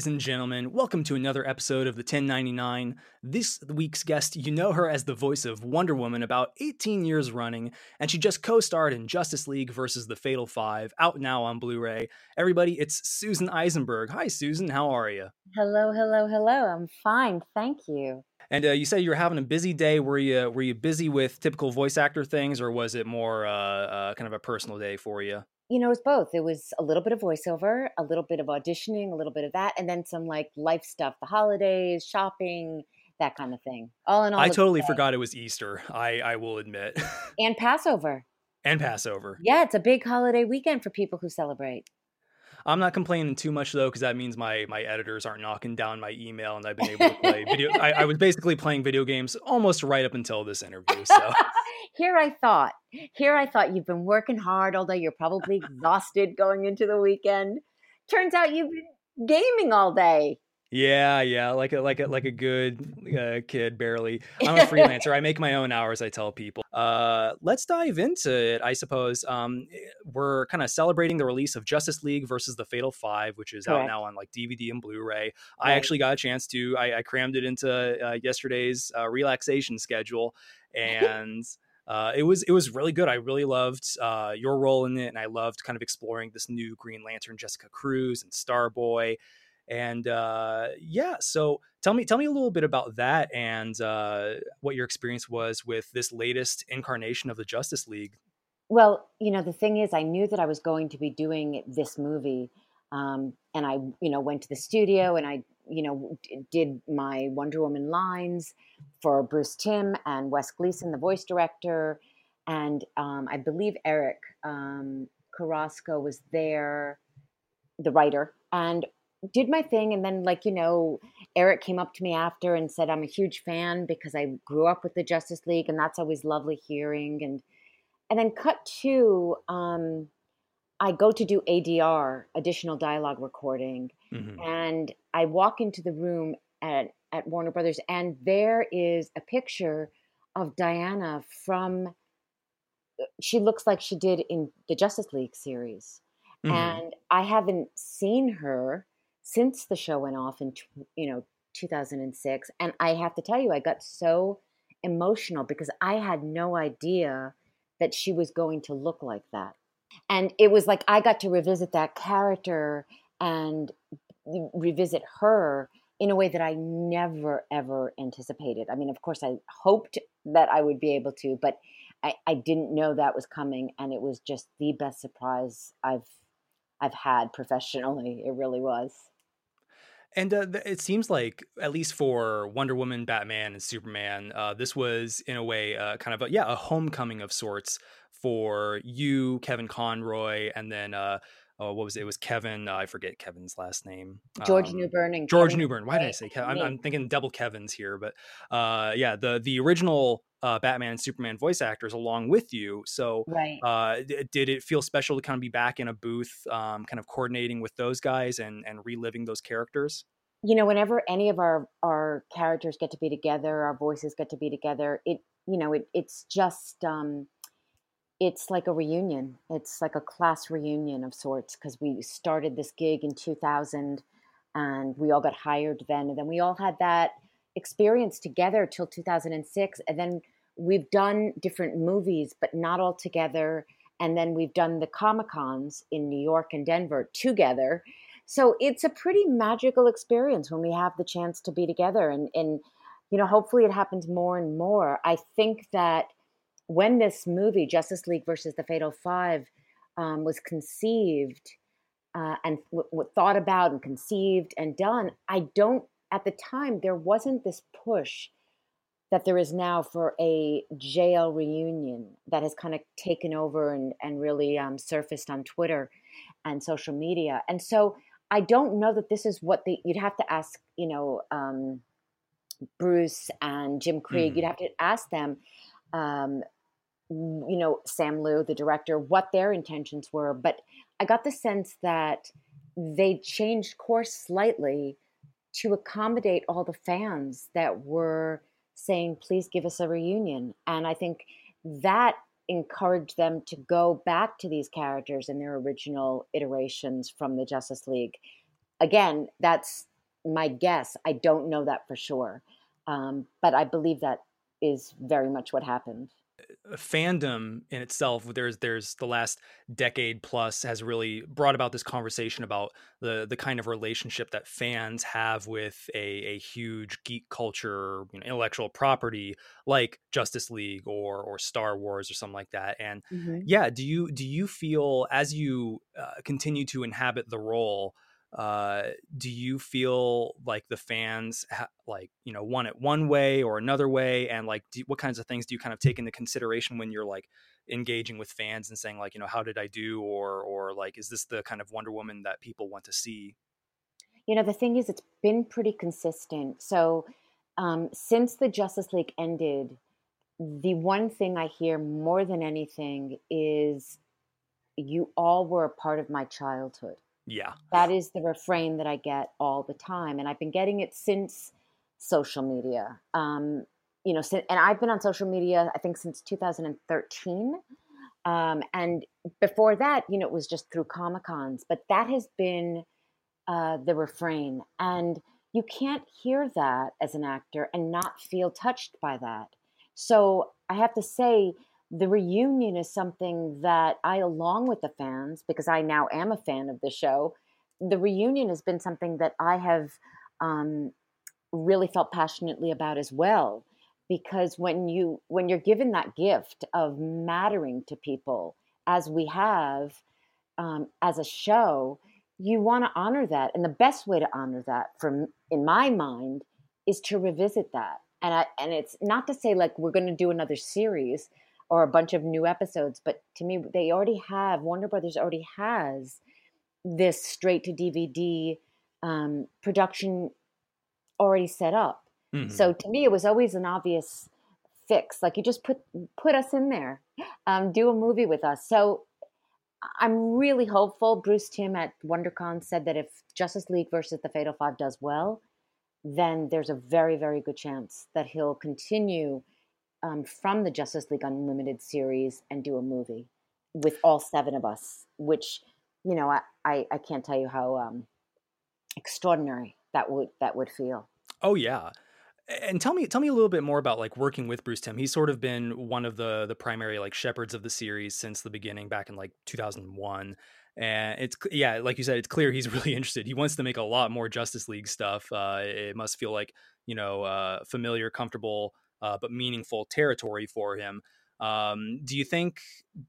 Ladies and gentlemen, welcome to another episode of the 1099. This week's guest, you know her as the voice of Wonder Woman about 18 years running, and she just co starred in Justice League versus the Fatal Five, out now on Blu ray. Everybody, it's Susan Eisenberg. Hi, Susan, how are you? Hello, hello, hello. I'm fine, thank you. And uh, you said you were having a busy day. Were you were you busy with typical voice actor things, or was it more uh, uh, kind of a personal day for you? You know, it was both. It was a little bit of voiceover, a little bit of auditioning, a little bit of that, and then some like life stuff, the holidays, shopping, that kind of thing. All in all, I totally forgot it was Easter. I I will admit. and Passover. And Passover. Yeah, it's a big holiday weekend for people who celebrate. I'm not complaining too much though, because that means my my editors aren't knocking down my email, and I've been able to play video. I, I was basically playing video games almost right up until this interview. So here I thought, here I thought you've been working hard, although you're probably exhausted going into the weekend. Turns out you've been gaming all day. Yeah, yeah, like a like a like a good uh, kid, barely. I'm a freelancer. I make my own hours. I tell people. Uh, let's dive into it. I suppose um, we're kind of celebrating the release of Justice League versus the Fatal Five, which is Correct. out now on like DVD and Blu-ray. Right. I actually got a chance to. I, I crammed it into uh, yesterday's uh, relaxation schedule, and. Uh, it was it was really good. I really loved uh, your role in it, and I loved kind of exploring this new Green Lantern, Jessica Cruz, and Starboy, and uh, yeah. So tell me tell me a little bit about that and uh, what your experience was with this latest incarnation of the Justice League. Well, you know, the thing is, I knew that I was going to be doing this movie, um, and I, you know, went to the studio and I you know, did my Wonder Woman lines for Bruce Timm and Wes Gleason, the voice director, and um, I believe Eric um, Carrasco was there, the writer, and did my thing. And then, like you know, Eric came up to me after and said, "I'm a huge fan because I grew up with the Justice League, and that's always lovely hearing." And and then cut to. Um, I go to do ADR, additional dialogue recording, mm-hmm. and I walk into the room at, at Warner Brothers, and there is a picture of Diana from. Uh, she looks like she did in the Justice League series, mm-hmm. and I haven't seen her since the show went off in you know 2006, and I have to tell you, I got so emotional because I had no idea that she was going to look like that and it was like I got to revisit that character and revisit her in a way that I never ever anticipated. I mean, of course, I hoped that I would be able to, but I, I didn't know that was coming, and it was just the best surprise I've I've had professionally. It really was. And uh, it seems like, at least for Wonder Woman, Batman, and Superman, uh, this was in a way uh, kind of a, yeah a homecoming of sorts for you, Kevin Conroy, and then uh, oh, what was it? It was Kevin. Uh, I forget Kevin's last name. George um, Newbern and George Kevin Newbern. Why did I say Kevin? I'm, I'm, thinking double Kevin's here, but uh, yeah, the the original uh, Batman and Superman voice actors along with you. So, right. uh, did it feel special to kind of be back in a booth, um, kind of coordinating with those guys and and reliving those characters? You know, whenever any of our our characters get to be together, our voices get to be together. It you know, it it's just. Um, it's like a reunion. It's like a class reunion of sorts because we started this gig in 2000 and we all got hired then. And then we all had that experience together till 2006. And then we've done different movies, but not all together. And then we've done the Comic Cons in New York and Denver together. So it's a pretty magical experience when we have the chance to be together. And, and you know, hopefully it happens more and more. I think that when this movie Justice League versus the Fatal Five um, was conceived uh, and w- w- thought about and conceived and done, I don't at the time there wasn't this push that there is now for a JL reunion that has kind of taken over and, and really um, surfaced on Twitter and social media. And so I don't know that this is what the you'd have to ask, you know, um, Bruce and Jim Krieg. Mm. You'd have to ask them um, you know, Sam Liu, the director, what their intentions were. But I got the sense that they changed course slightly to accommodate all the fans that were saying, please give us a reunion. And I think that encouraged them to go back to these characters in their original iterations from the Justice League. Again, that's my guess. I don't know that for sure, um, but I believe that is very much what happened fandom in itself there's there's the last decade plus has really brought about this conversation about the the kind of relationship that fans have with a, a huge geek culture you know, intellectual property like justice league or or star wars or something like that and mm-hmm. yeah do you do you feel as you uh, continue to inhabit the role uh, do you feel like the fans ha- like you know want it one way or another way? And like do, what kinds of things do you kind of take into consideration when you're like engaging with fans and saying like you know how did i do? or or like is this the kind of wonder woman that people want to see? You know the thing is it's been pretty consistent. So um, since the justice league ended the one thing i hear more than anything is you all were a part of my childhood yeah. That is the refrain that I get all the time. And I've been getting it since social media. Um, you know, and I've been on social media, I think, since 2013. Um, and before that, you know, it was just through Comic Cons. But that has been uh, the refrain. And you can't hear that as an actor and not feel touched by that. So I have to say, the reunion is something that I, along with the fans, because I now am a fan of the show, the reunion has been something that I have um, really felt passionately about as well. Because when you when you're given that gift of mattering to people, as we have um, as a show, you want to honor that, and the best way to honor that, from in my mind, is to revisit that. And I, and it's not to say like we're going to do another series or a bunch of new episodes. But to me, they already have Warner Brothers already has this straight to DVD um, production already set up. Mm-hmm. So to me, it was always an obvious fix. Like you just put put us in there, um, do a movie with us. So I'm really hopeful. Bruce Timm at WonderCon said that if Justice League versus the Fatal Five does well, then there's a very very good chance that he'll continue um, from the Justice League Unlimited series and do a movie with all seven of us, which you know I I, I can't tell you how um, extraordinary that would that would feel. Oh yeah. And tell me, tell me a little bit more about like working with Bruce Timm. He's sort of been one of the the primary like shepherds of the series since the beginning, back in like 2001 and it's yeah like you said it's clear he's really interested he wants to make a lot more justice league stuff uh, it must feel like you know uh, familiar comfortable uh, but meaningful territory for him. Um, do you think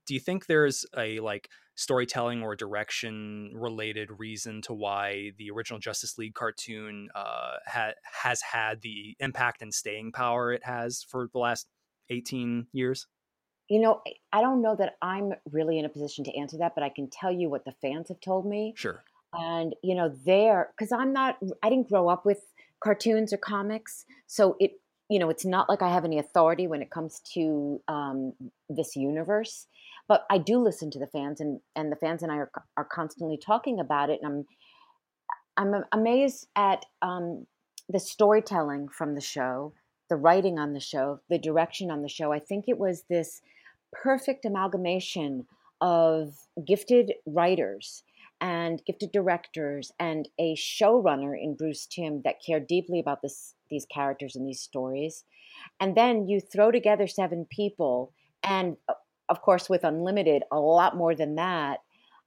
do you think there's a like storytelling or direction related reason to why the original Justice League cartoon uh, ha- has had the impact and staying power it has for the last 18 years? You know, I don't know that I'm really in a position to answer that, but I can tell you what the fans have told me. Sure. And, you know, they're, because I'm not, I didn't grow up with cartoons or comics. So it you know, it's not like I have any authority when it comes to um, this universe, but I do listen to the fans, and and the fans and I are are constantly talking about it, and I'm I'm amazed at um, the storytelling from the show, the writing on the show, the direction on the show. I think it was this perfect amalgamation of gifted writers and gifted directors and a showrunner in Bruce Timm that cared deeply about this these characters and these stories. And then you throw together seven people and of course with unlimited a lot more than that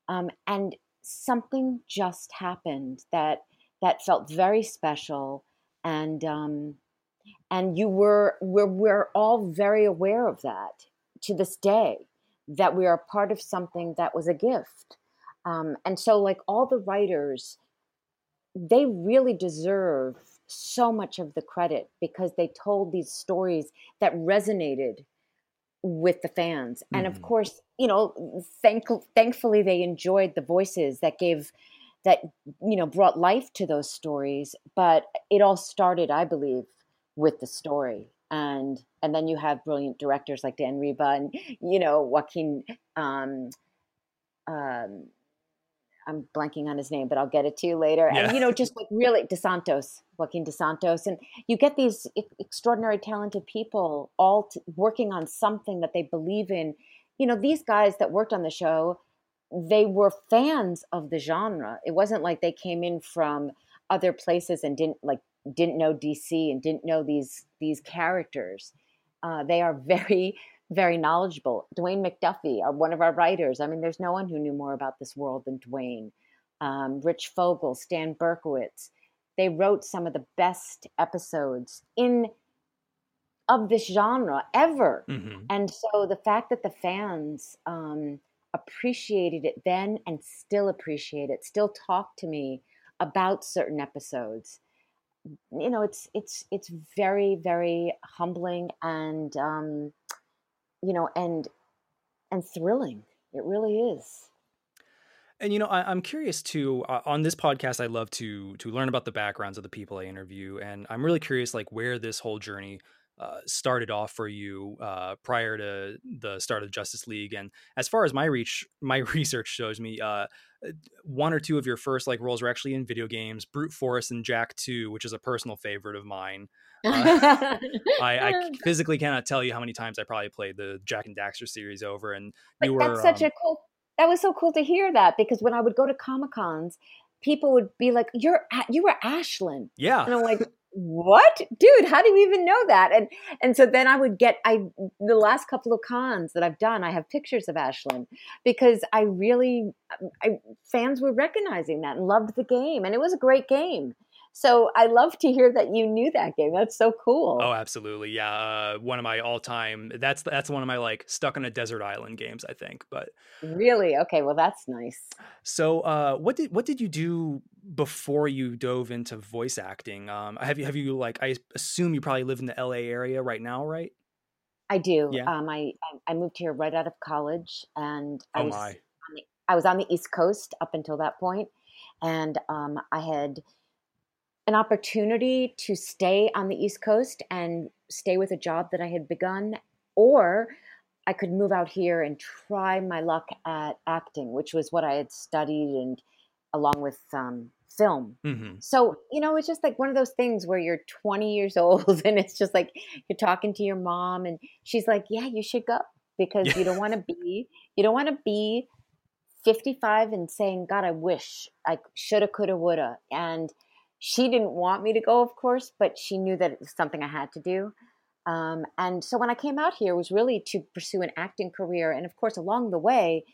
um, and something just happened that that felt very special and um, and you were we're, we're all very aware of that to this day that we are part of something that was a gift um, and so, like all the writers, they really deserve so much of the credit because they told these stories that resonated with the fans. Mm. And of mm-hmm. course, you know, thank, thankfully they enjoyed the voices that gave that you know brought life to those stories but it all started i believe with the story and and then you have brilliant directors like dan riba and you know joaquim um, um, I'm blanking on his name, but I'll get it to you later. Yeah. And you know, just like really DeSantos, Joaquim Dos Santos, and you get these extraordinary, talented people all t- working on something that they believe in. You know, these guys that worked on the show, they were fans of the genre. It wasn't like they came in from other places and didn't like didn't know DC and didn't know these these characters. Uh, they are very very knowledgeable. Dwayne McDuffie, uh, one of our writers. I mean, there's no one who knew more about this world than Dwayne. Um, Rich Fogel, Stan Berkowitz. They wrote some of the best episodes in of this genre ever. Mm-hmm. And so the fact that the fans um, appreciated it then and still appreciate it, still talk to me about certain episodes. You know, it's it's it's very very humbling and um, you know and and thrilling. It really is. And you know, I, am curious too. Uh, on this podcast, I love to to learn about the backgrounds of the people I interview, and I'm really curious, like where this whole journey uh, started off for you uh, prior to the start of Justice League. And as far as my reach, my research shows me, uh, one or two of your first like roles were actually in video games, Brute Force and Jak Two, which is a personal favorite of mine. Uh, I, I, physically cannot tell you how many times I probably played the Jak and Daxter series over, and you were that's such um, a cool. That was so cool to hear that because when I would go to Comic Cons, people would be like, "You're you were Ashelin," yeah, and I'm like, what? Dude how do you even know that? And and so then i would get i the last couple of cons that i've done i have pictures of ashelin because i really I, fans were recognizing that and loved the game and it was a great game so I love to hear that you knew that game. That's so cool. Oh, absolutely. Yeah. Uh, one of my all time, that's, that's one of my like stuck on a desert island games, I think, but really? Okay. Well, that's nice. So, uh, what did, what did you do before you dove into voice acting? Um, have you, have you like, I assume you probably live in the LA area right now, right? I do. Yeah. Um, I, I moved here right out of college and I oh was, my. The, I was on the East Coast up until that point, And um, I had, an opportunity to stay on the East Coast and stay with a job that I had begun, or I could move out here and try my luck at acting, which was what I had studied and along with um, film. Mm-hmm. So, you know, it's just like one of those things where you're 20 years old and it's just like you're talking to your mom and she's like, yeah, you should go because yeah. you don't want to be, you don't want to be 55 and saying, God, I wish I shoulda, coulda, woulda. And she didn't want me to go, of course, but she knew that it was something I had to do. Um, and so when I came out here, it was really to pursue an acting career. And of course, along the way,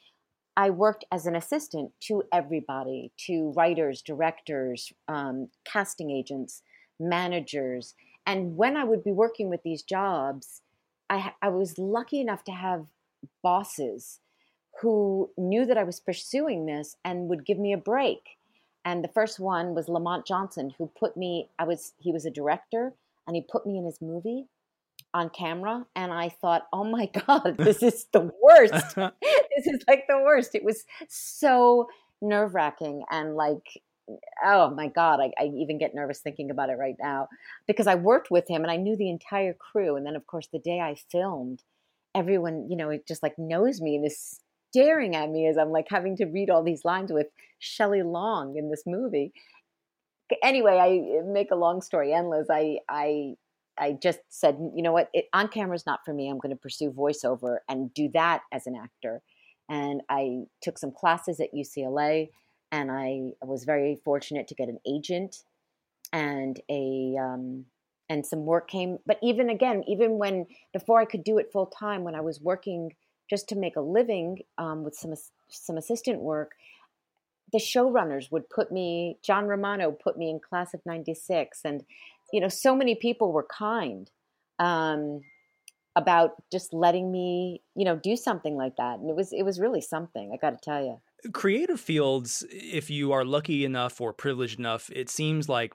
I worked as an assistant to everybody, to writers, directors, um, casting agents, managers. And when I would be working with these jobs, I, I was lucky enough to have bosses who knew that I was pursuing this and would give me a break and the first one was Lamont Johnson, who put me. I was he was a director, and he put me in his movie on camera, and I thought, oh my god, this is the worst. this is like the worst. It was so nerve wracking and like oh my god I, I, even get nervous thinking about it right now because i worked with him and i knew the entire crew and then of course the day i filmed everyone you know just like knows me and is staring at me as I'm like having to read all these lines with Shelley Long in this movie. Anyway, I eh, make a long story endless. I I I just said, you know what, it, on camera is not for me. I'm going to pursue voiceover and do that as an actor. And I took some classes at UCLA, and I was very fortunate to get an agent and a um, and some work came. But even again, even when before I could do it full time, when I was working just to make a living um, with some some assistant work, the showrunners would put me. John Romano put me in class of '96, and you know, so many people were kind um, about just letting me, you know, do something like that, and it was it was really something. I got to tell you. Creative fields, if you are lucky enough or privileged enough, it seems like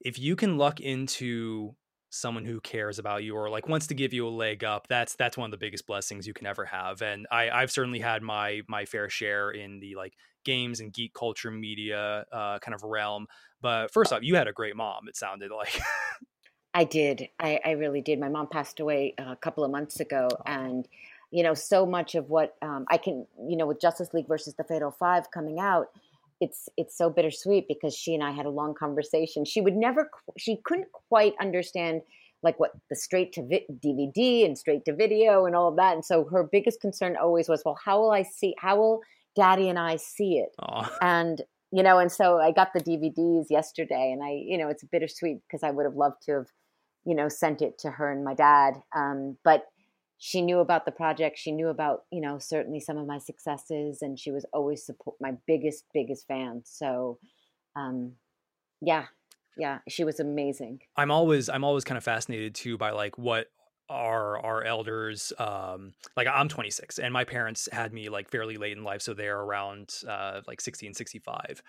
if you can luck into someone who cares about you or like wants to give you a leg up that's that's one of the biggest blessings you can ever have and i i've certainly had my my fair share in the like games and geek culture media uh, kind of realm but first off you had a great mom it sounded like. I did i i really did my mom passed away a couple of months ago and you know so much of what um, i can you know with justice league versus the fatal five coming out it's it's so bittersweet because she and I had a long conversation. She would never she couldn't quite understand like what the straight to vi- DVD and straight to video and all of that. And so her biggest concern always was, well, how will I see how will daddy and I see it? Aww. And you know, and so I got the DVDs yesterday, and I, you know, it's bittersweet because I would have loved to have, you know, sent it to her and my dad. Um, but she knew about the project. She knew about, you know, certainly some of my successes, and she was always support my biggest, biggest fan. So, um, yeah, yeah, she was amazing. I'm always, I'm always kind of fascinated too by like what our our elders um like i'm 26 and my parents had me like fairly late in life so they're around uh like 60 and 65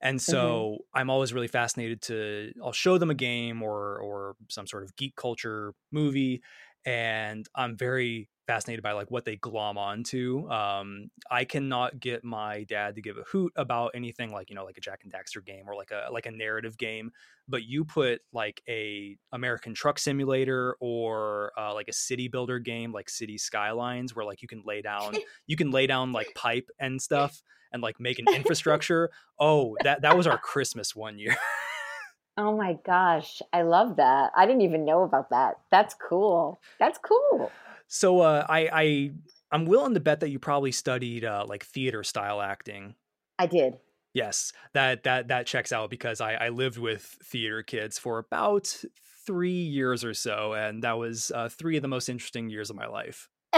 and mm-hmm. so mm-hmm. i'm always really fascinated to i'll show them a game or or some sort of geek culture movie and i'm very fascinated by like what they glom onto. Um, I cannot get my dad to give a hoot about anything like you know like a Jak and Daxter game or like a like a narrative game. But you put like a American Truck Simulator or uh, like a city builder game like City Skylines where like you can lay down you can lay down like pipe and stuff and like make an infrastructure. oh, that that was our Christmas one year. Oh my gosh, I love that. I didn't even know about that. That's cool. That's cool. So uh, I I I'm willing to bet that you probably studied uh, like theater style acting. I did. Yes, that that that checks out because I I lived with theater kids for about three years or so, and that was uh, three of the most interesting years of my life.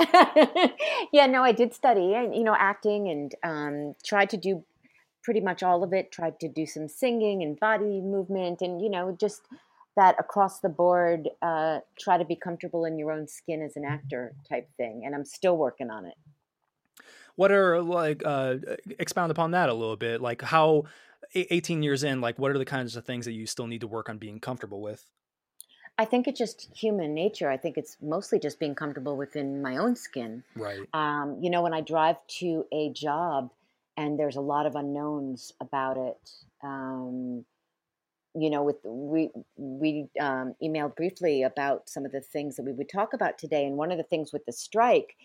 yeah, no, I did study, you know, acting and um, tried to do pretty much all of it. Tried to do some singing and body movement, and you know, just that across the board uh, try to be comfortable in your own skin as an actor type thing and i'm still working on it. What are like uh, expound upon that a little bit like how 18 years in like what are the kinds of things that you still need to work on being comfortable with? I think it's just human nature. I think it's mostly just being comfortable within my own skin. Right. Um, you know when i drive to a job and there's a lot of unknowns about it um, you know, with we we um, emailed briefly about some of the things that we would talk about today, and one of the things with the strike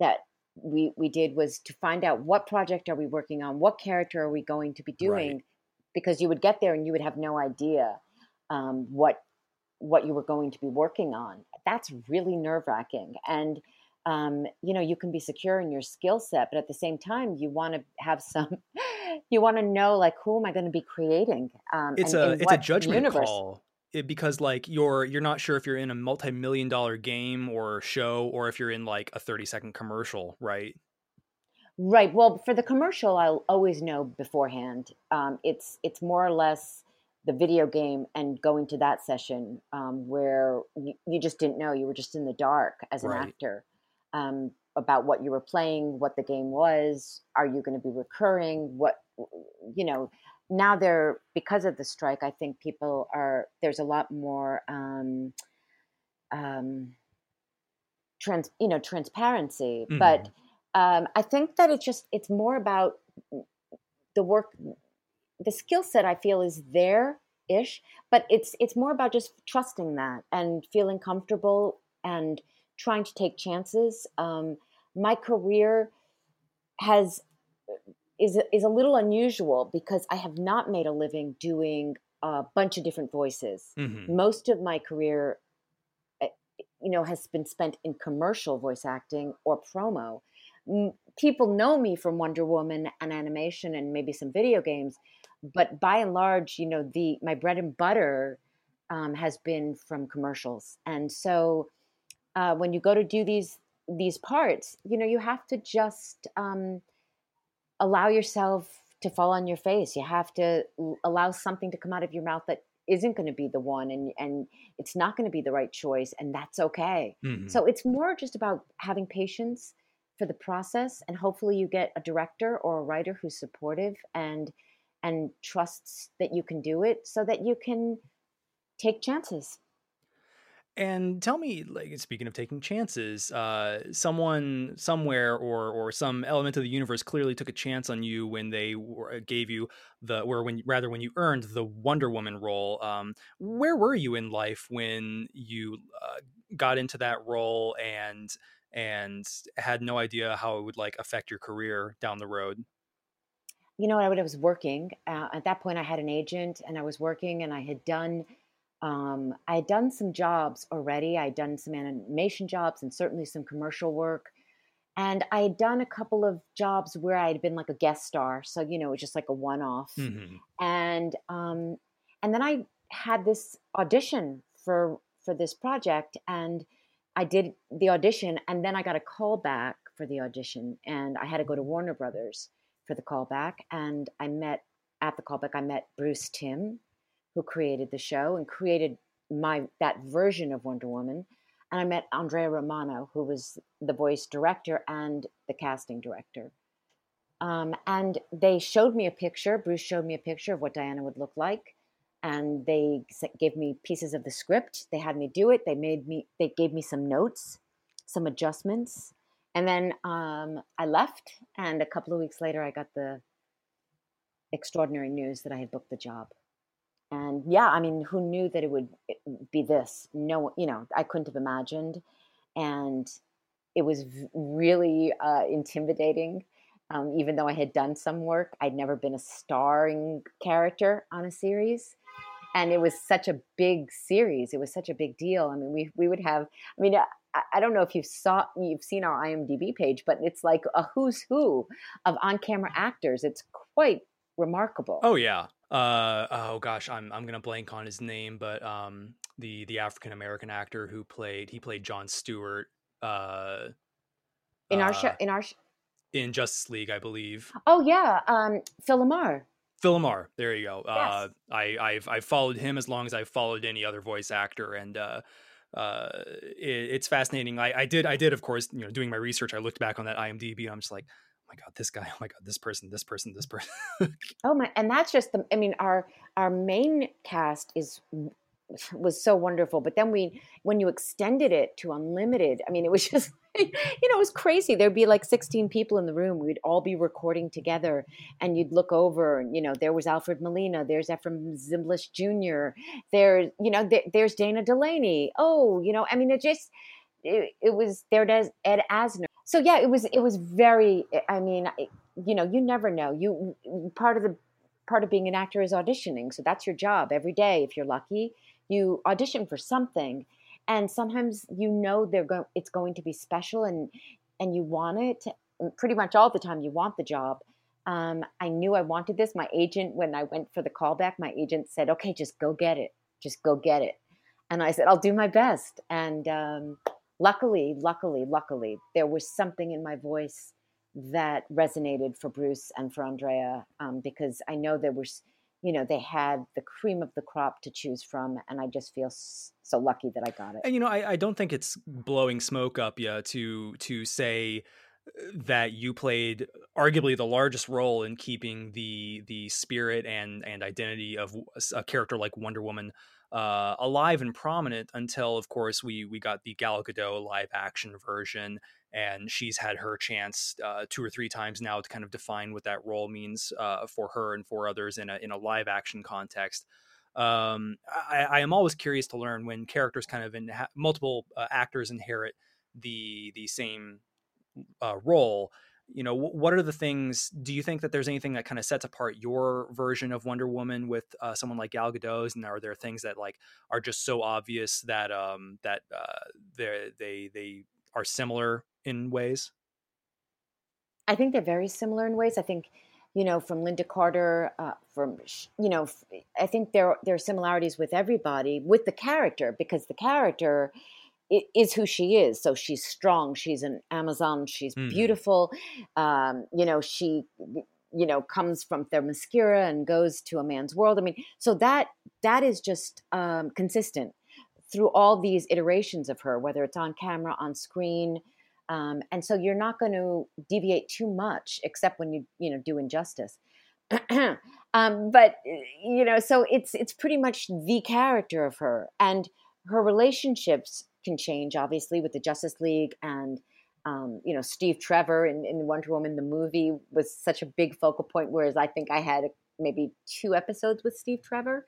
that we we did was to find out what project are we working on, what character are we going to be doing, right. because you would get there and you would have no idea um, what what you were going to be working on. That's really nerve wracking, and um, you know you can be secure in your skill set, but at the same time you want to have some you want to know like who am I going to be creating? Um, it's and, a and it's a judgment universe. call it, because like you're you're not sure if you're in a multi-million dollar game or show or if you're in like a 30 second commercial, right? Right. Well, for the commercial, I'll always know beforehand. Um, it's it's more or less the video game and going to that session um, where you, you, just didn't know you were just in the dark as an right. actor. Um, about what you were playing, what the game was. Are you going to be recurring? What, you know, now they're, because of the strike, I think people are, there's a lot more, um, um, trans, you know, transparency. Mm-hmm. But um, I think that it's just, it's more about the work, the skill set I feel is there ish, but it's, it's more about just trusting that and feeling comfortable and, trying to take chances. Um, my career has is is a little unusual because I have not made a living doing a bunch of different voices. Mm-hmm. Most of my career, eh, you know, has been spent in commercial voice acting or promo. People know me from Wonder Woman and animation and maybe some video games, but by and large, you know, the my bread and butter um, has been from commercials, and so uh, when you go to do these these parts, you know, you have to just um, allow yourself to fall on your face. You have to allow something to come out of your mouth that isn't going to be the one, and and it's not going to be the right choice, and that's okay. Mm-hmm. So it's more just about having patience for the process, and hopefully you get a director or a writer who's supportive and and trusts that you can do it, so that you can take chances. And tell me, like speaking of taking chances, uh, someone somewhere or or some element of the universe clearly took a chance on you when they uh, gave you the, or when rather when you earned the Wonder Woman role. Um, where were you in life when you uh, got into that role and and had no idea how it would like affect your career down the road? You know, I was working uh, at that point. I had an agent, and I was working, and I had done um, I had done some jobs already. I'd done some animation jobs and certainly some commercial work. and I had done a couple of jobs where I had been like a guest star, so you know, it was just like a one-off. Mm-hmm. And um, and then I had this audition for for this project, and I did the audition, and then I got a call back for the audition, and I had to go to Warner Brothers for the callback, and I met at the callback. I met Bruce Timm, who created the show and created my that version of Wonder Woman and I met Andrea Romano, who was the voice director and the casting director. Um, and they showed me a picture. Bruce showed me a picture of what Diana would look like, and they gave me pieces of the script. They had me do it. They made me. They gave me some notes, some adjustments, and then um, I left. And a couple of weeks later, I got the extraordinary news that I had booked the job and yeah i mean who knew that it would be this? No you know i couldn't have imagined. And it was really uh, intimidating um, even though i had done some work i'd never been a starring character on a series. And it was such a big series it was such a big deal. I mean we, we would have i mean I, I don't know if you've saw you've seen our IMDb page, but it's like a who's who of on-camera actors. It's quite remarkable. Oh yeah, uh, oh gosh, I'm I'm gonna blank on his name, but um, the the African American actor who played he played John Stewart. Uh, in our show, uh, in our sh- in Justice League, I believe. Oh yeah, um, Phil LaMarr. Phil LaMarr, there you go. Yes. Uh, I I've I've followed him as long as I've followed any other voice actor, and uh, uh, it, it's fascinating. I, I did I did of course you know doing my research. I looked back on that IMDb. I'm just like, my god this guy oh my god this person this person this person oh my and that's just the i mean our our main cast is was so wonderful but then we when you extended it to unlimited i mean it was just you know it was crazy. There'd be like 16 people in the room. We'd all be recording together and you'd look over and you know there was alfred molina there's efrem zimbalist jr there's you know there, there's dana delany oh you know i mean it just it, it was there ed asner so yeah it was it was very i mean you know you never know. You part of the part of being an actor is auditioning. So that's your job every day. If you're lucky you audition for something. And sometimes you know they're going it's going to be special and and you want it pretty much all the time you want the job. Um, i knew i wanted this. My agent when i went for the callback my agent said okay just go get it. Just go get it. And i said i'll do my best. And um, luckily, luckily, luckily, there was something in my voice that resonated for Bruce and for Andrea um, because I know there was, you know, they had the cream of the crop to choose from, and I just feel so lucky that I got it. And you know, I, I don't think it's blowing smoke up yet to to say uh, that you played arguably the largest role in keeping the the spirit and and identity of a character like Wonder Woman uh, alive and prominent until, of course, we we got the Gal Gadot live action version, and she's had her chance uh, two or three times now to kind of define what that role means uh, for her and for others in a in a live action context. Um, I, I, am always curious to learn when characters kind of in multiple uh, actors inherit the the same uh, role you know what are the things do you think that there's anything that kind of sets apart your version of wonder woman with uh, someone like gal gadot's? And are there things that like are just so obvious that um that uh they they they are similar in ways? I think they're very similar in ways. I think you know from lynda carter uh, from you know i think there there are similarities with everybody with the character because the character is who she is. So she's strong. She's an Amazon. She's mm. beautiful. Um, you know, she you know comes from Themyscira and goes to a man's world. I mean, so that that is just um, consistent through all these iterations of her, whether it's on camera, on screen. Um, and so you're not going to deviate too much, except when you you know do injustice. um, but you know, so it's it's pretty much the character of her and her relationships can change, obviously, with the Justice League and um, you know Steve Trevor in, in Wonder Woman the movie was such a big focal point. Whereas I think I had maybe two episodes with Steve Trevor.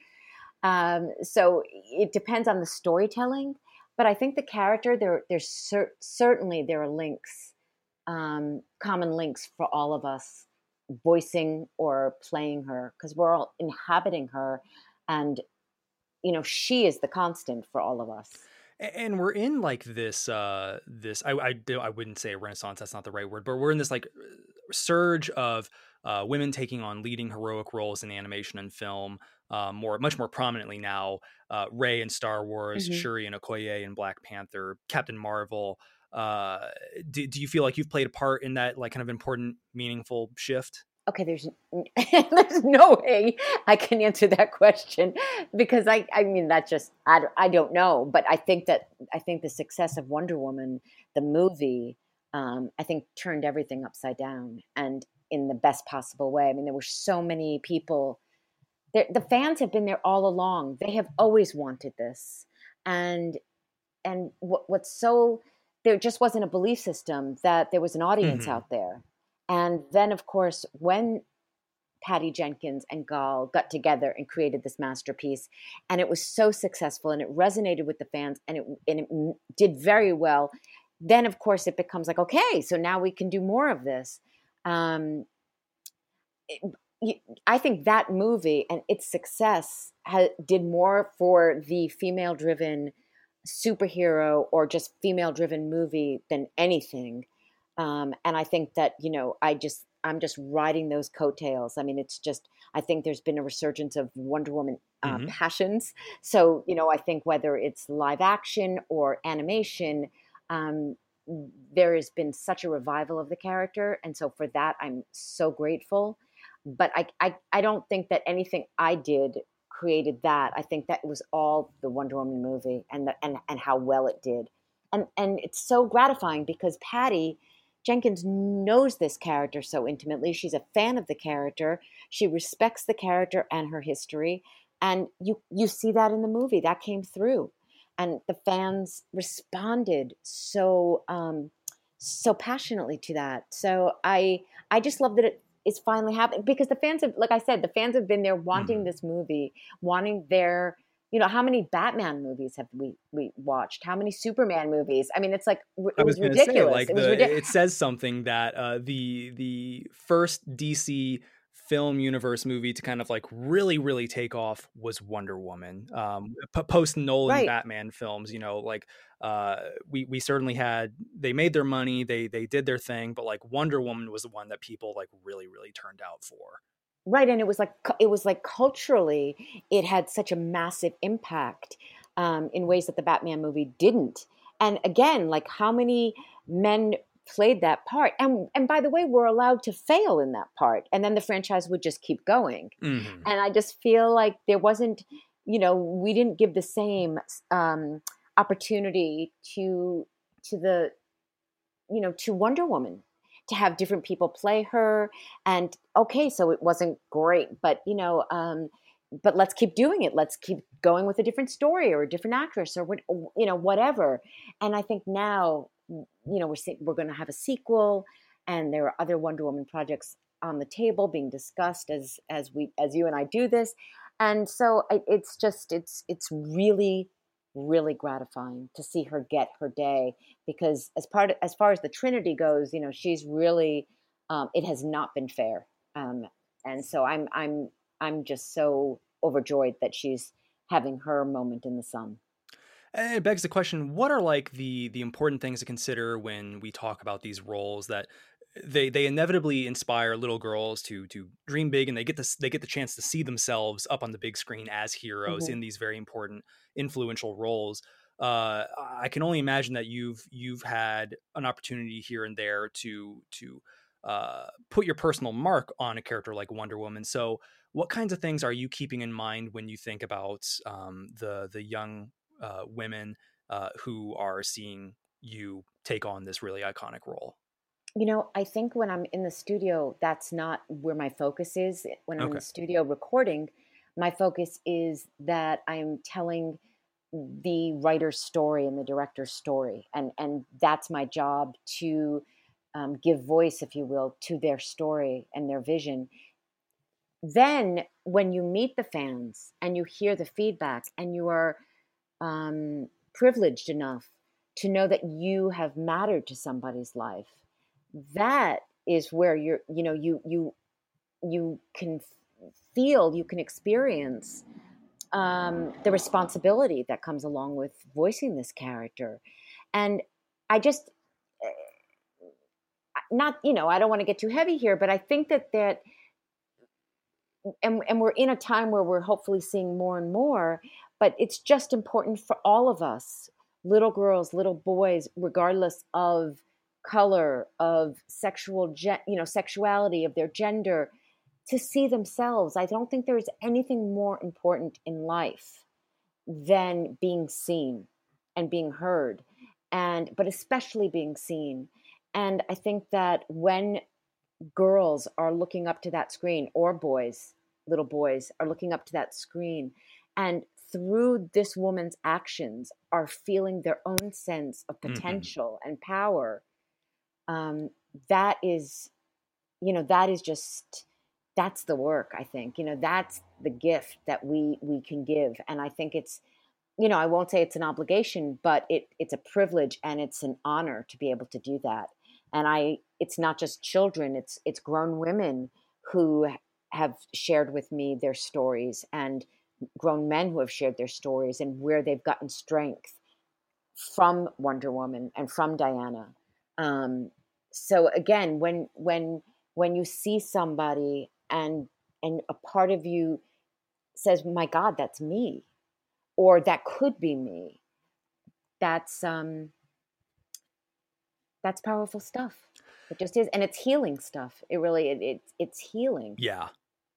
Um, so it depends on the storytelling, but I think the character there there's cer- certainly there are links, um, common links for all of us voicing or playing her because we're all inhabiting her, and you know she is the constant for all of us and we're in like this uh this i i, do, I wouldn't say renaissance that's not the right word but we're in this like surge of uh, women taking on leading heroic roles in animation and film uh, more much more prominently now uh, Rey in Star Wars, mm-hmm. Shuri and Okoye in Black Panther, Captain Marvel. Uh, do, do you feel like you've played a part in that like kind of important, meaningful shift? Okay there's there's no way i can answer that question because i i mean that's just I, I don't know but i think that i think the success of wonder woman the movie um, i think turned everything upside down and in the best possible way. I mean there were so many people the fans have been there all along. They have always wanted this. And and what, what's so there just wasn't a belief system that there was an audience mm-hmm. out there and then, of course, when Patty Jenkins and Gal got together and created this masterpiece, and it was so successful and it resonated with the fans and it, and it did very well. Then, of course, it becomes like, okay, so now we can do more of this. Um, it, I think that movie and its success ha- did more for the female driven superhero or just female driven movie than anything um, and I think that, you know, I just, I'm just riding those coattails. I mean, it's just, I think there's been a resurgence of Wonder Woman uh, mm-hmm. passions. So, you know, I think whether it's live action or animation, um, there has been such a revival of the character. And so for that, I'm so grateful. But I, I, I don't think that anything I did created that. I think that was all the Wonder Woman movie and, the, and, and how well it did. And, and it's so gratifying because Patty, Jenkins knows this character so intimately. She's a fan of the character. She respects the character and her history. And you you see that in the movie. That came through. And the fans responded so um, so passionately to that. So I I just love that it is finally happening because the fans have like I said, the fans have been there wanting mm-hmm. this movie, wanting their you know, how many Batman movies have we we watched? How many Superman movies? I mean, it's like it was, was ridiculous. Say, like it, was ridiculous. it says something that uh, the the first DC film universe movie to kind of like really really take off was Wonder Woman. Um, post Nolan right. Batman films, you know, like uh, we we certainly had they made their money, they they did their thing, but like Wonder Woman was the one that people like really really turned out for right and it was like it was like culturally it had such a massive impact um, in ways that the batman movie didn't. And again like how many men played that part? And and by the way we're allowed to fail in that part and then the franchise would just keep going. Mm-hmm. and i just feel like there wasn't you know we didn't give the same um, opportunity to to the you know to wonder woman to have different people play her and okay so it wasn't great but you know um, but let's keep doing it. Let's keep going with a different story or a different actress or you know whatever. And i think now you know we're we're going to have a sequel and there are other wonder woman projects on the table being discussed as as we as you and i do this. And so it's just it's it's really really gratifying to see her get her day because as part as far as the Trinity goes, you know, she's really um, it has not been fair, um, and so I'm I'm I'm just so overjoyed that she's having her moment in the sun. And it begs the question: What are like the the important things to consider when we talk about these roles that they they inevitably inspire little girls to to dream big and they get this they get the chance to see themselves up on the big screen as heroes mm-hmm. in these very important influential roles uh, I can only imagine that you've you've had an opportunity here and there to to uh, put your personal mark on a character like Wonder Woman. So, what kinds of things are you keeping in mind when you think about um, the the young uh, women uh, who are seeing you take on this really iconic role? You know, I think when I'm in the studio, that's not where my focus is. When I'm okay. in the studio recording, my focus is that I'm telling the writer's story and the director's story, and and that's my job to um, give voice, if you will, to their story and their vision. Then, when you meet the fans and you hear the feedback, and you are um, privileged enough to know that you have mattered to somebody's life that is where you're you know you you you can feel you can experience um, the responsibility that comes along with voicing this character. And I just, eh, not, you know, I don't want to get too heavy here, but I think that that, and, and we're in a time where we're hopefully seeing more and more, but it's just important for all of us, little girls, little boys, regardless of color, of sexual, you know, sexuality, of their gender, to see themselves. I don't think there's anything more important in life than being seen and being heard and but especially being seen. And I think that when girls are looking up to that screen or boys, little boys are looking up to that screen and through this woman's actions are feeling their own sense of mm-hmm. potential mm-hmm. and power um, that is you know that is just that's the work i think you know that's the gift that we we can give and i think it's you know i won't say it's an obligation but it it's a privilege and it's an honor to be able to do that and i it's not just children it's it's grown women who have shared with me their stories and grown men who have shared their stories and where they've gotten strength from wonder woman and from diana um, so again when when when you see somebody and and a part of you says my god that's me or that could be me that's um that's powerful stuff. It just is and it's healing stuff. It really it, it it's healing yeah.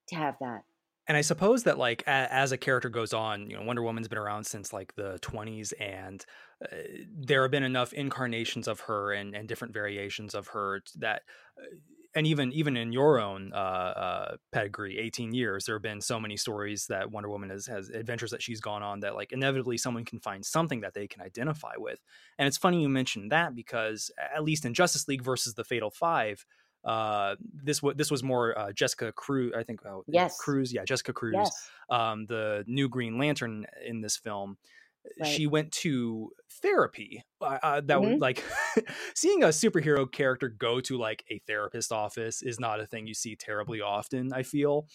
to have that and I suppose that like a, as a character goes on, you know, Wonder Woman's been around since like the 20s, and uh, there have been enough incarnations of her and, and different variations of her that. Uh, and even even in your own uh, uh, pedigree, 18 years, there have been so many stories that Wonder Woman has, has adventures that she's gone on that like inevitably someone can find something that they can identify with. And it's funny you mentioned that because at least in Justice League versus the Fatal Five, uh, this was this was more uh, Jessica Cruz, I think. Oh, yes, Cruz. Yeah, Jessica Cruz, yes. um, the new Green Lantern in this film. Right. She went to therapy. Uh, uh that mm-hmm. would like seeing a superhero character go to like a therapist office is not a thing you see terribly often. I feel,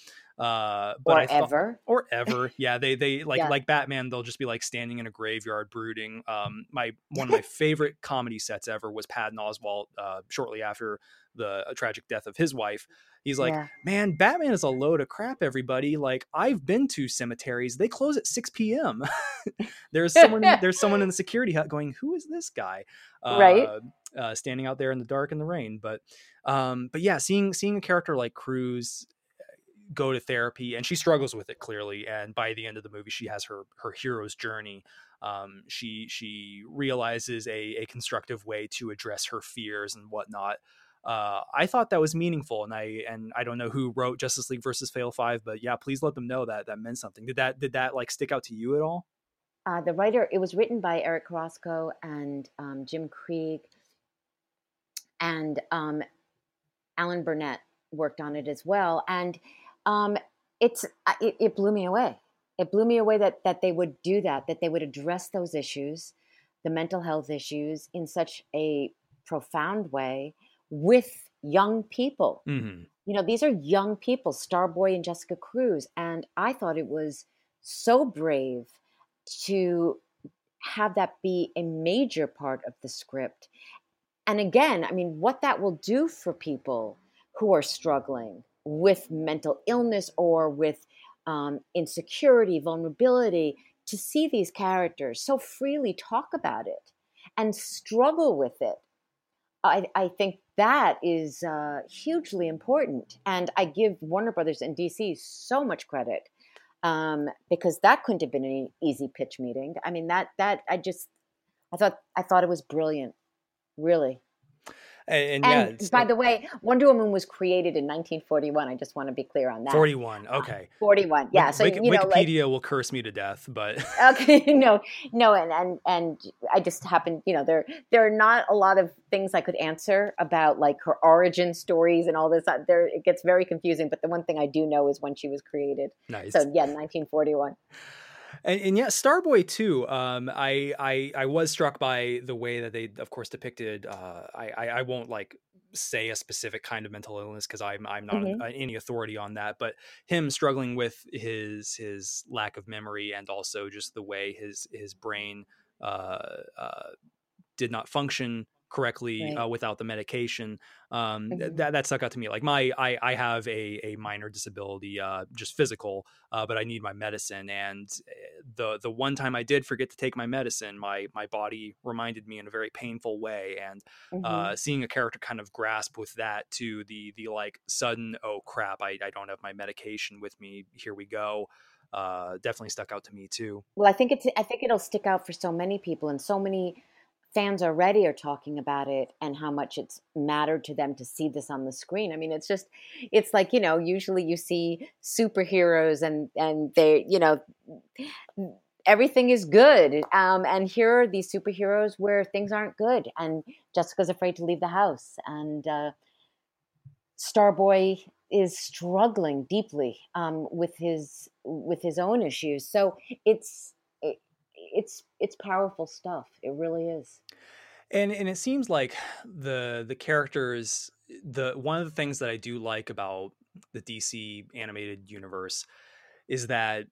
uh, but or I thought, ever or ever. Yeah, they they like yeah. like Batman. They'll just be like standing in a graveyard brooding. Um, my one of my favorite comedy sets ever was Patton Oswalt. Uh, shortly after the tragic death of his wife. He's like, yeah. man, Batman is a load of crap, everybody. Like, I've been to cemeteries. They close at 6 p.m. there's someone there's someone in the security hut going, Who is this guy? Uh, right. Uh, standing out there in the dark and the rain. But um, but yeah, seeing seeing a character like Cruz uh, go to therapy and she struggles with it clearly. And by the end of the movie, she has her her hero's journey. Um, she she realizes a, a constructive way to address her fears and whatnot uh, I thought that was meaningful, and I and I don't know who wrote Justice League versus Fatal Five, but yeah, please let them know that that meant something. Did that did that like stick out to you at all? Uh, the writer, it was written by Eric Carrasco and um, Jim Krieg, and um, Alan Burnett worked on it as well, and um, it's it, it blew me away. It blew me away that that they would do that, that they would address those issues, the mental health issues, in such a profound way with young people. Mm-hmm. You know, these are young people, Starboy and Jessica Cruz. And I thought it was so brave to have that be a major part of the script. And again, I mean, what that will do for people who are struggling with mental illness or with um, insecurity, vulnerability, to see these characters so freely talk about it and struggle with it I, I think that is uh, hugely important. And I give Warner Brothers and DC so much credit um, because that couldn't have been an easy pitch meeting. I mean, that that I just I thought I thought it was brilliant, really. And, and, yeah, by the way, Wonder Woman was created in 1941. I just want to be clear on that. 41. Uh, okay. 41. Yeah. so you know, Wikipedia like, will curse me to death, but okay, no, no, and and and I just happened, you know, there there are not a lot of things I could answer about like her origin stories and all this. Uh, there, it gets very confusing. But the one thing I do know is when she was created. Nice. So yeah, 1941 and, and yeah, Starboy too. Um, I, I I was struck by the way that they, of course, depicted. Uh, I, I I won't like say a specific kind of mental illness because I'm I'm not Mm-hmm. any authority on that, but him struggling with his his lack of memory and also just the way his his brain uh, uh, did not function correctly Right. uh, without the medication. Um, th- Mhm. that that stuck out to me. Like my I I have a a minor disability, uh, just physical, uh, but I need my medicine. And uh, the the one time I did forget to take my medicine, my my body reminded me in a very painful way. And Mhm. uh, seeing a character kind of grasp with that to the the like sudden oh crap I, I don't have my medication with me here we go uh, definitely stuck out to me too Well, I think it's I think it'll stick out for so many people and so many fans already are talking about it and how much it's mattered to them to see this on the screen. I mean, it's just it's like, you know, usually you see superheroes and and they, you know, everything is good. Um and here are these superheroes where things aren't good and Jessica's afraid to leave the house and uh Starboy is struggling deeply um, with his with his own issues. So it's it, it's it's powerful stuff. It really is. and and it seems like the the characters the one of the things that I do like about the DC animated universe is that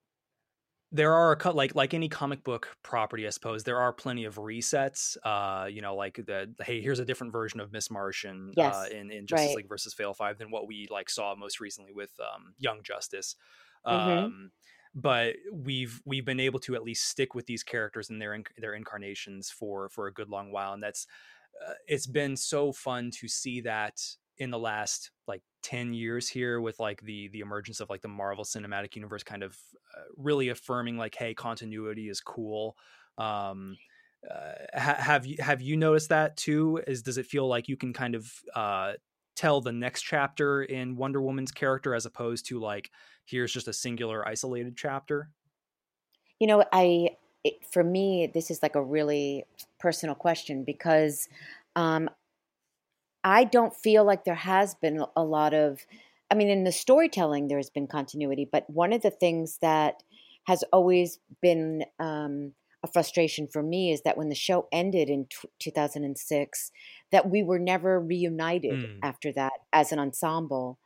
there are a cut like like any comic book property i suppose there are plenty of resets uh you know like the hey here's a different version of miss martian uh in, in justice right. league versus fatal five than what we like saw most recently with um young justice Mhm. um but we've we've been able to at least stick with these characters and their their incarnations for for a good long while and that's uh, it's been so fun to see that in the last like 10 years here with like the the emergence of like the marvel cinematic universe kind of uh, really affirming like hey continuity is cool um uh, ha- have you have you noticed that too? Is does it feel like you can kind of uh tell the next chapter in wonder woman's character as opposed to like here's just a singular isolated chapter You know, I it, for me this is like a really personal question because um, I don't feel like there has been a lot of. I mean, in the storytelling, there has been continuity, but one of the things that has always been um, a frustration for me is that when the show ended in t- 2006, that we were never reunited Mm. after that as an ensemble,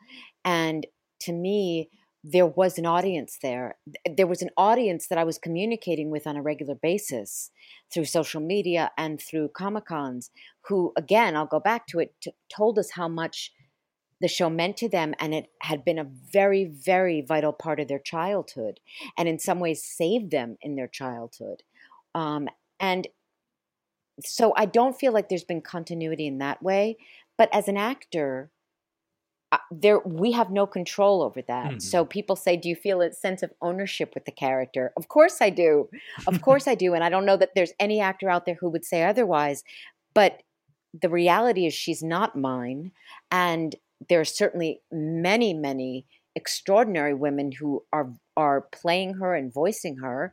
and to me, there was an audience there. There was an audience that I was communicating with on a regular basis through social media and through Comic Cons, who, again, I'll go back to it, t- told us how much the show meant to them and it had been a very, very vital part of their childhood and in some ways saved them in their childhood. Um, and so I don't feel like there's been continuity in that way. But as an actor, uh, there we have no control over that. Mhm. So people say, "Do you feel a sense of ownership with the character?" Of course I do. Of course I do, and I don't know that there's any actor out there who would say otherwise. But the reality is, she's not mine, and there are certainly many, many extraordinary women who are are playing her and voicing her.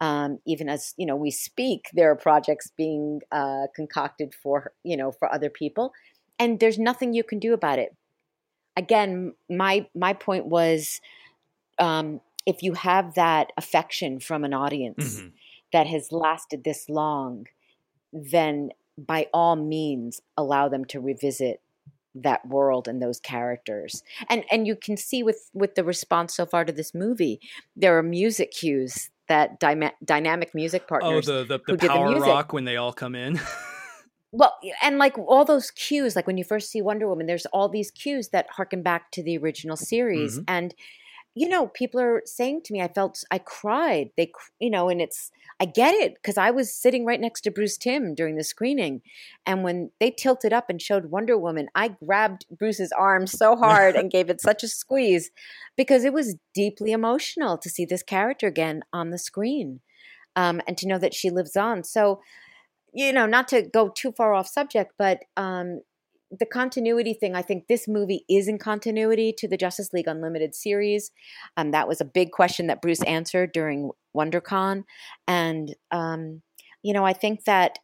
Um, even as you know, we speak, there are projects being uh, concocted for you know for other people, and there's nothing you can do about it again my my point was um, if you have that affection from an audience Mhm. that has lasted this long then by all means allow them to revisit that world and those characters and and you can see with with the response so far to this movie there are music cues that dyma- dynamic music oh partners the the, the the power music. rock when they all come in Well, and like all those cues, like when you first see Wonder Woman, there's all these cues that harken back to the original series. Mhm. And, you know, people are saying to me, I felt, I cried. They, you know, and it's, I get it because I was sitting right next to Bruce Timm during the screening. And when they tilted up and showed Wonder Woman, I grabbed Bruce's arm so hard and gave it such a squeeze because it was deeply emotional to see this character again on the screen um, and to know that she lives on. So, you know, not to go too far off subject, but um, the continuity thing, I think this movie is in continuity to the Justice League Unlimited series. Um, that was a big question that Bruce answered during WonderCon. And, um, you know, I think that.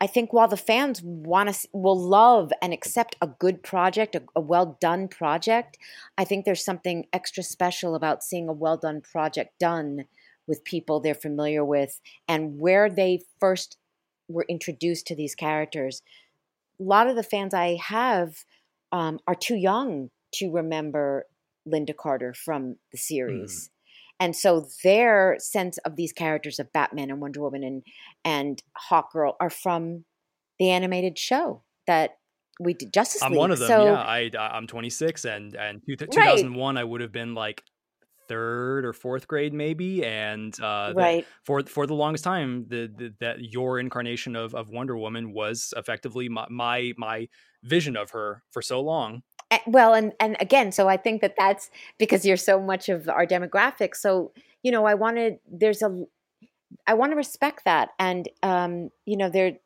I think while the fans want to will love and accept a good project, a, a well done project, I think there's something extra special about seeing a well done project done with people they're familiar with and where they first were introduced to these characters a lot of the fans I have um, are too young to remember Lynda Carter from the series. Mm. And so their sense of these characters of Batman and Wonder Woman and and Hawkgirl are from the animated show that we did Justice I'm League. one of them. So, yeah, I I'm 26 and and 2001 right. I would have been like third or fourth grade maybe and uh right. for for the longest time the, the, that your incarnation of of wonder woman was effectively my, my my vision of her for so long. Well and and again so i think that that's because you're so much of our demographic so you know i wanted there's a i want to respect that and um you know there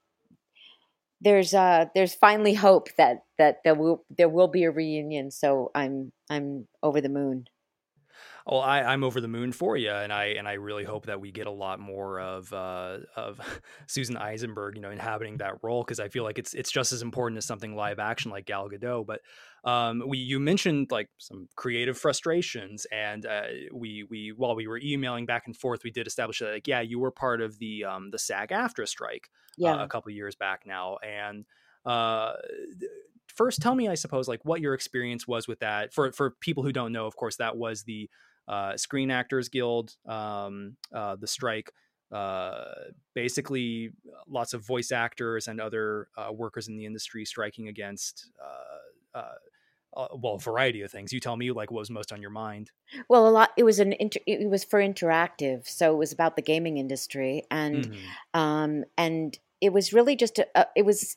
there's uh there's finally hope that that there will there will be a reunion so i'm i'm over the moon well, I, I'm over the moon for you, and I and I really hope that we get a lot more of uh, of Susan Eisenberg, you know, inhabiting that role because I feel like it's it's just as important as something live action like Gal Gadot. But um, we you mentioned like some creative frustrations, and uh, we we while we were emailing back and forth, we did establish that like yeah, you were part of the um, the SAG-AFTRA strike uh, yeah. uh, a couple years back now, and uh, first tell me i suppose like what your experience was with that for for people who don't know of course that was the uh, Screen Actors Guild, um, uh, the strike. Uh, basically, lots of voice actors and other uh, workers in the industry striking against uh, uh, well, a variety of things. You tell me, like, what was most on your mind? Well, a lot. It was an inter, it was for interactive, so it was about the gaming industry, and mm-hmm. um, and it was really just a, a, it was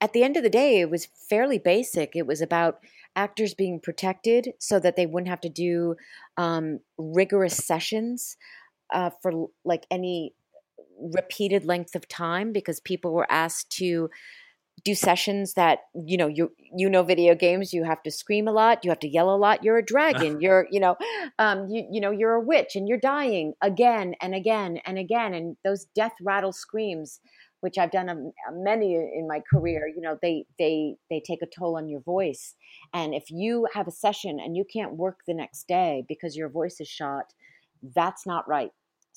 at the end of the day, it was fairly basic. It was about actors being protected so that they wouldn't have to do um, rigorous sessions uh, for like any repeated length of time because people were asked to do sessions that you know you you know video games you have to scream a lot you have to yell a lot you're a dragon you're you know um you you know you're a witch and you're dying again and again and again and those death rattle screams which I've done a, a many in my career, you know, they they they take a toll on your voice. And if you have a session and you can't work the next day because your voice is shot, that's not right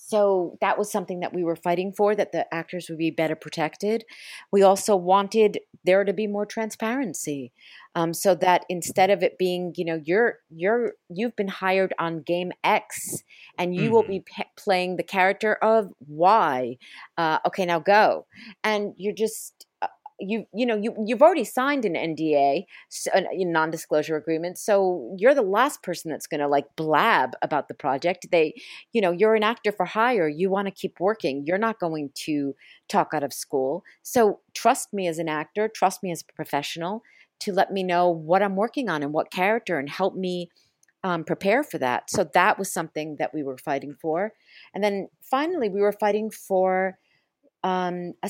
so that was something that we were fighting for that the actors would be better protected we also wanted there to be more transparency um, so that instead of it being you know you're you're you've been hired on game x and you mm-hmm. will be p- playing the character of y uh, okay now go and you're just you you know you you've already signed an NDA, a non-disclosure agreement, so you're the last person that's going to like blab about the project. They, you know, you're an actor for hire. You want to keep working. You're not going to talk out of school. So trust me as an actor, trust me as a professional to let me know what I'm working on and what character and help me um, prepare for that. So that was something that we were fighting for, and then finally we were fighting for um, a,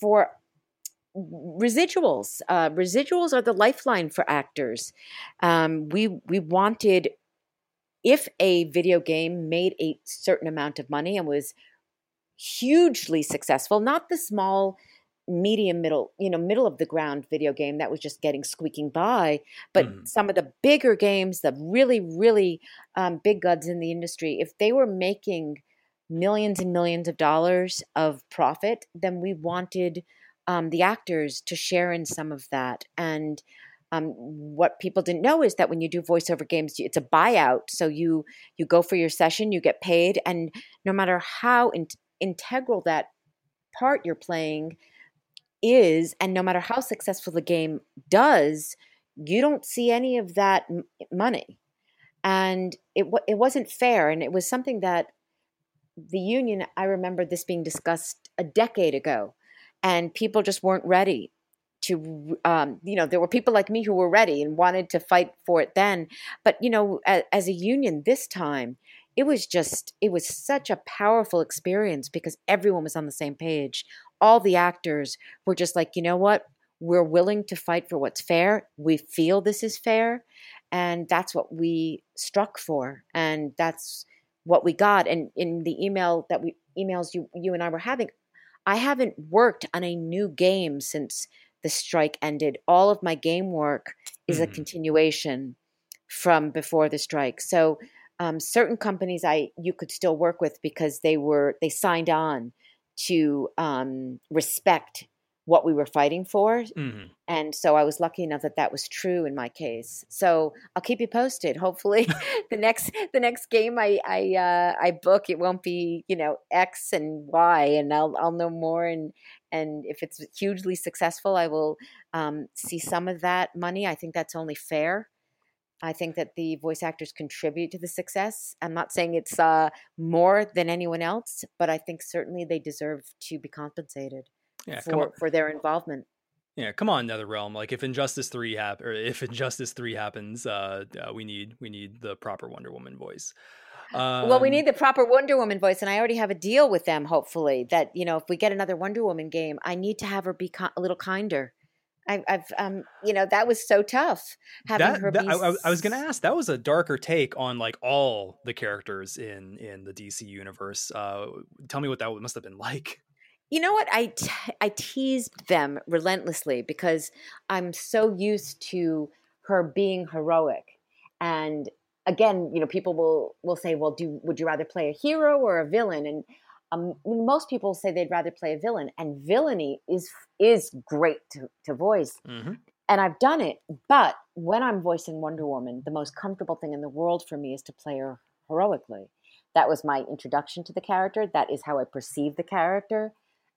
for residuals. Uh, residuals are the lifeline for actors. Um, we we wanted if a video game made a certain amount of money and was hugely successful, not the small medium middle you know middle of the ground video game that was just getting squeaking by but mm. some of the bigger games the really really um, big guns in the industry if they were making millions and millions of dollars of profit then we wanted um, the actors to share in some of that. And um, what people didn't know is that when you do voiceover games, it's a buyout. So you you go for your session, you get paid, and no matter how in- integral that part you're playing is, and no matter how successful the game does, you don't see any of that m- money. And it it wasn't fair, and it was something that the union. I remember this being discussed a decade ago and people just weren't ready to um, you know there were people like me who were ready and wanted to fight for it then but you know as, as, a union this time it was just it was such a powerful experience because everyone was on the same page. All the actors were just like you know what? We're willing to fight for what's fair. We feel this is fair. And that's what we struck for and that's what we got. And in the email that we emails you you and I were having I haven't worked on a new game since the strike ended. All of my game work is mm-hmm. a continuation from before the strike. So um, certain companies I you could still work with because they were they signed on to um, respect what we were fighting for. hmm And so I was lucky enough that that was true in my case. So I'll keep you posted. Hopefully, the next the next game I I uh, I book it won't be you know X and Y, and I'll I'll know more. And and if it's hugely successful, I will um, see some of that money. I think that's only fair. I think that the voice actors contribute to the success. I'm not saying it's uh, more than anyone else, but I think certainly they deserve to be compensated Yeah, for for their involvement. Yeah, come on, NetherRealm. Like if Injustice three hap- or if Injustice three happens, uh, uh, we need we need the proper Wonder Woman voice. well, we Um, need the proper Wonder Woman voice, and I already have a deal with them. Hopefully, that you know, if we get another Wonder Woman game, I need to have her be a little kinder. I, I've, um, you know, that was so tough having that, her that- be. I, I- I was gonna ask. That was a darker take on like all the characters in in the DC universe. Uh, tell me what that must have been like. You know what? I t- I teased them relentlessly because I'm so used to her being heroic, and again, you know, people will will say, "Well, do would you rather play a hero or a villain?" And um, most people say they'd rather play a villain, and villainy is is great to, to voice, hmm and I've done it. But when I'm voicing Wonder Woman, the most comfortable thing in the world for me is to play her heroically. That was my introduction to the character. That is how I perceive the character.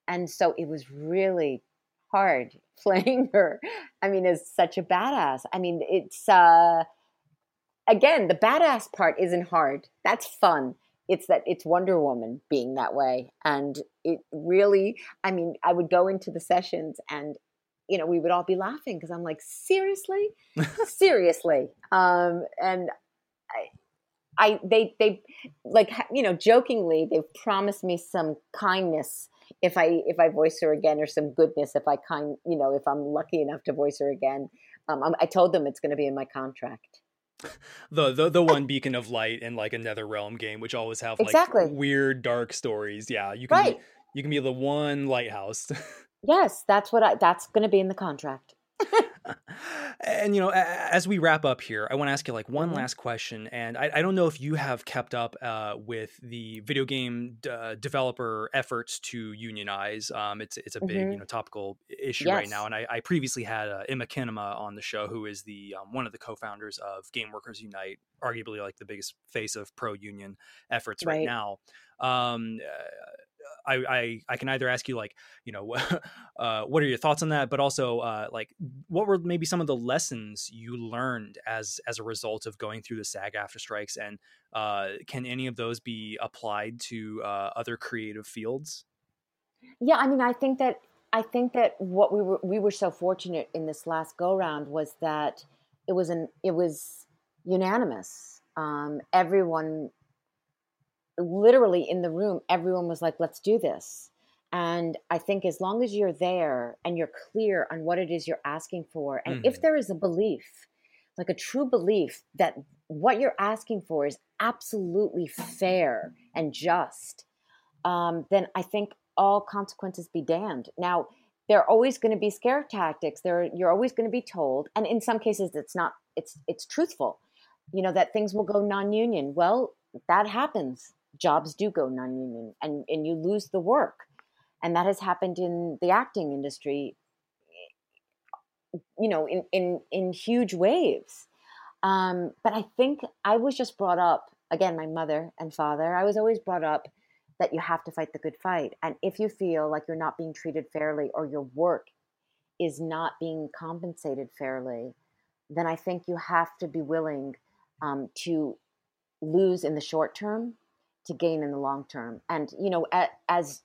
And so it was really hard playing her. I mean, as such a badass. I mean, it's uh again, the badass part isn't hard. That's fun. It's that it's Wonder Woman being that way. And it really, I mean, I would go into the sessions and you know, we would all be laughing because I'm like, seriously, seriously. Um, and I, I, they, they, like, you know, jokingly, they've promised me some kindness if I, if I voice her again, or some goodness if I kind, you know, if I'm lucky enough to voice her again. Um, I'm, I told them it's going to be in my contract. The, the the one beacon of light in like a NetherRealm game, which always have like Exactly. weird dark stories. Yeah, you can Right. be, you can be the one lighthouse. Yes, that's what I. That's going to be in the contract. And you know, as we wrap up here, I want to ask you like one Mhm. last question, and I, I don't know if you have kept up uh, with the video game d- uh, developer efforts to unionize. Um, it's it's a big Mhm. you know topical issue right now, and I, I previously had uh, Emma Kinema on the show, who is the um, one of the co-founders of Game Workers Unite, arguably like the biggest face of pro union efforts right, Right. now. Um, uh, I, I I can either ask you like you know uh, what are your thoughts on that, but also uh, like what were maybe some of the lessons you learned as as a result of going through the SAG-AFTRA strikes, and uh, can any of those be applied to uh, other creative fields? Yeah, I mean, I think that I think that what we were we were so fortunate in this last go round was that it was an it was unanimous. Um, everyone, literally in the room, everyone was like, "Let's do this." And I think as long as you're there and you're clear on what it is you're asking for, and if Mhm. there is a belief, like a true belief that what you're asking for is absolutely fair and just, um, then I think all consequences be damned. Now, there are always going to be scare tactics. There, you're always going to be told, and in some cases, it's not. It's it's truthful. You know that things will go non-union. Well, that happens. Jobs do go non-union, and and you lose the work, and that has happened in the acting industry. You know, in in in huge waves. Um, but I think I was just brought up again. My mother and father. I was always brought up that you have to fight the good fight. And if you feel like you're not being treated fairly or your work is not being compensated fairly, then I think you have to be willing um, to lose in the short term to gain in the long term. And, you know, a, as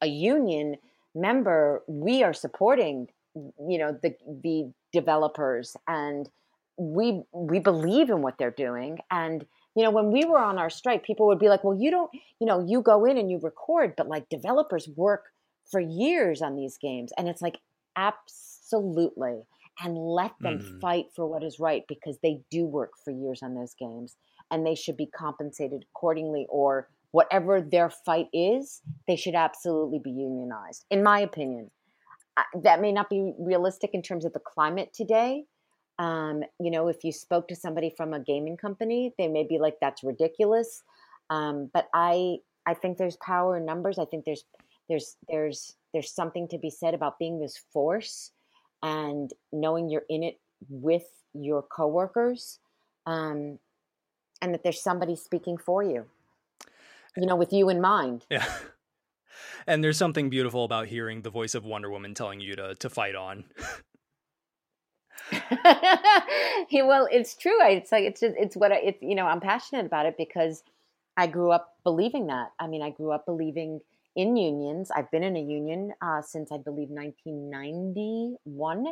a union member, we are supporting, you know, the, the developers and we we believe in what they're doing and you know when we were on our strike people would be like well you don't you know you go in and you record but like developers work for years on these games and it's like absolutely and let them Mhm. fight for what is right because they do work for years on those games and they should be compensated accordingly or whatever their fight is they should absolutely be unionized in my opinion that may not be realistic in terms of the climate today um, you know, if you spoke to somebody from a gaming company, they may be like, "That's ridiculous." Um, but I, I think there's power in numbers. I think there's there's there's there's something to be said about being this force and knowing you're in it with your coworkers um, and that there's somebody speaking for you you know with you in mind. yeah. And there's something beautiful about hearing the voice of wonder woman telling you to to fight on. Well it's true. It's like it's just, it's what I, it's you know i'm passionate about it because i grew up believing that. I mean i grew up believing in unions. I've been in a union uh, since I believe 1991.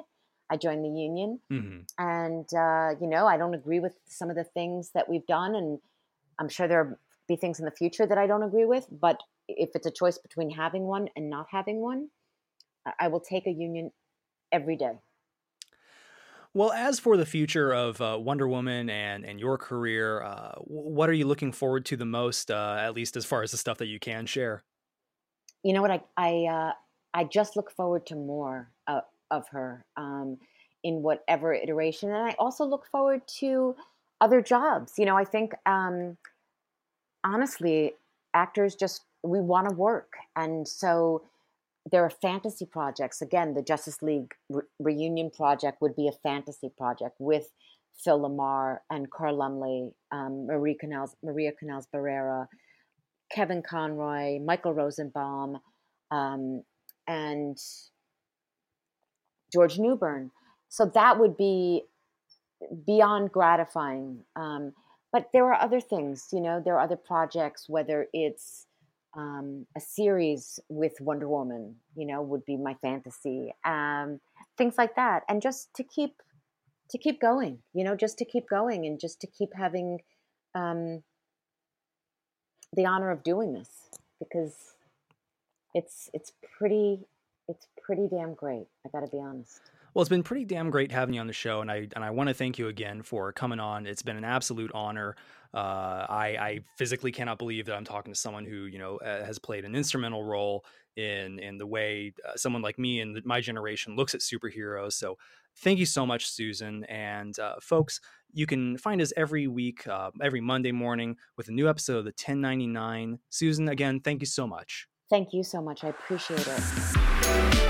I joined the union, mm-hmm. and uh, you know I don't agree with some of the things that we've done, and I'm sure there'll be things in the future that I don't agree with. But if it's a choice between having one and not having one, I will take a union every day. Well, as for the future of uh, Wonder Woman and and your career, uh, what are you looking forward to the most? Uh, at least as far as the stuff that you can share you know what I I uh, I just look forward to more of, her um, in whatever iteration, and I also look forward to other jobs. You know, I think um, honestly, actors just we want to work, and so there are fantasy projects. Again, the Justice League re- reunion project would be a fantasy project with Phil LaMarr and Carl Lumbly, um, Marie Canals, Maria Canals Barrera, Kevin Conroy, Michael Rosenbaum, um, and George Newbern. So that would be beyond gratifying. Um, but there are other things, you know, there are other projects, whether it's um, a series with Wonder Woman, you know, would be my fantasy, um, things like that, and just to keep to keep going, you know, just to keep going and just to keep having um, the honor of doing this because it's it's pretty pretty damn great. I got to be honest. Well, it's been pretty damn great having you on the show, and I and I want to thank you again for coming on. It's been an absolute honor. Uh, I, I physically cannot believe that I'm talking to someone who you know uh, has played an instrumental role in in the way uh, someone like me and my generation looks at superheroes. So, thank you so much, Susan. And uh, folks, you can find us every week, uh, every Monday morning, with a new episode of the 1099. Susan, again, thank you so much. Thank you so much. I appreciate it.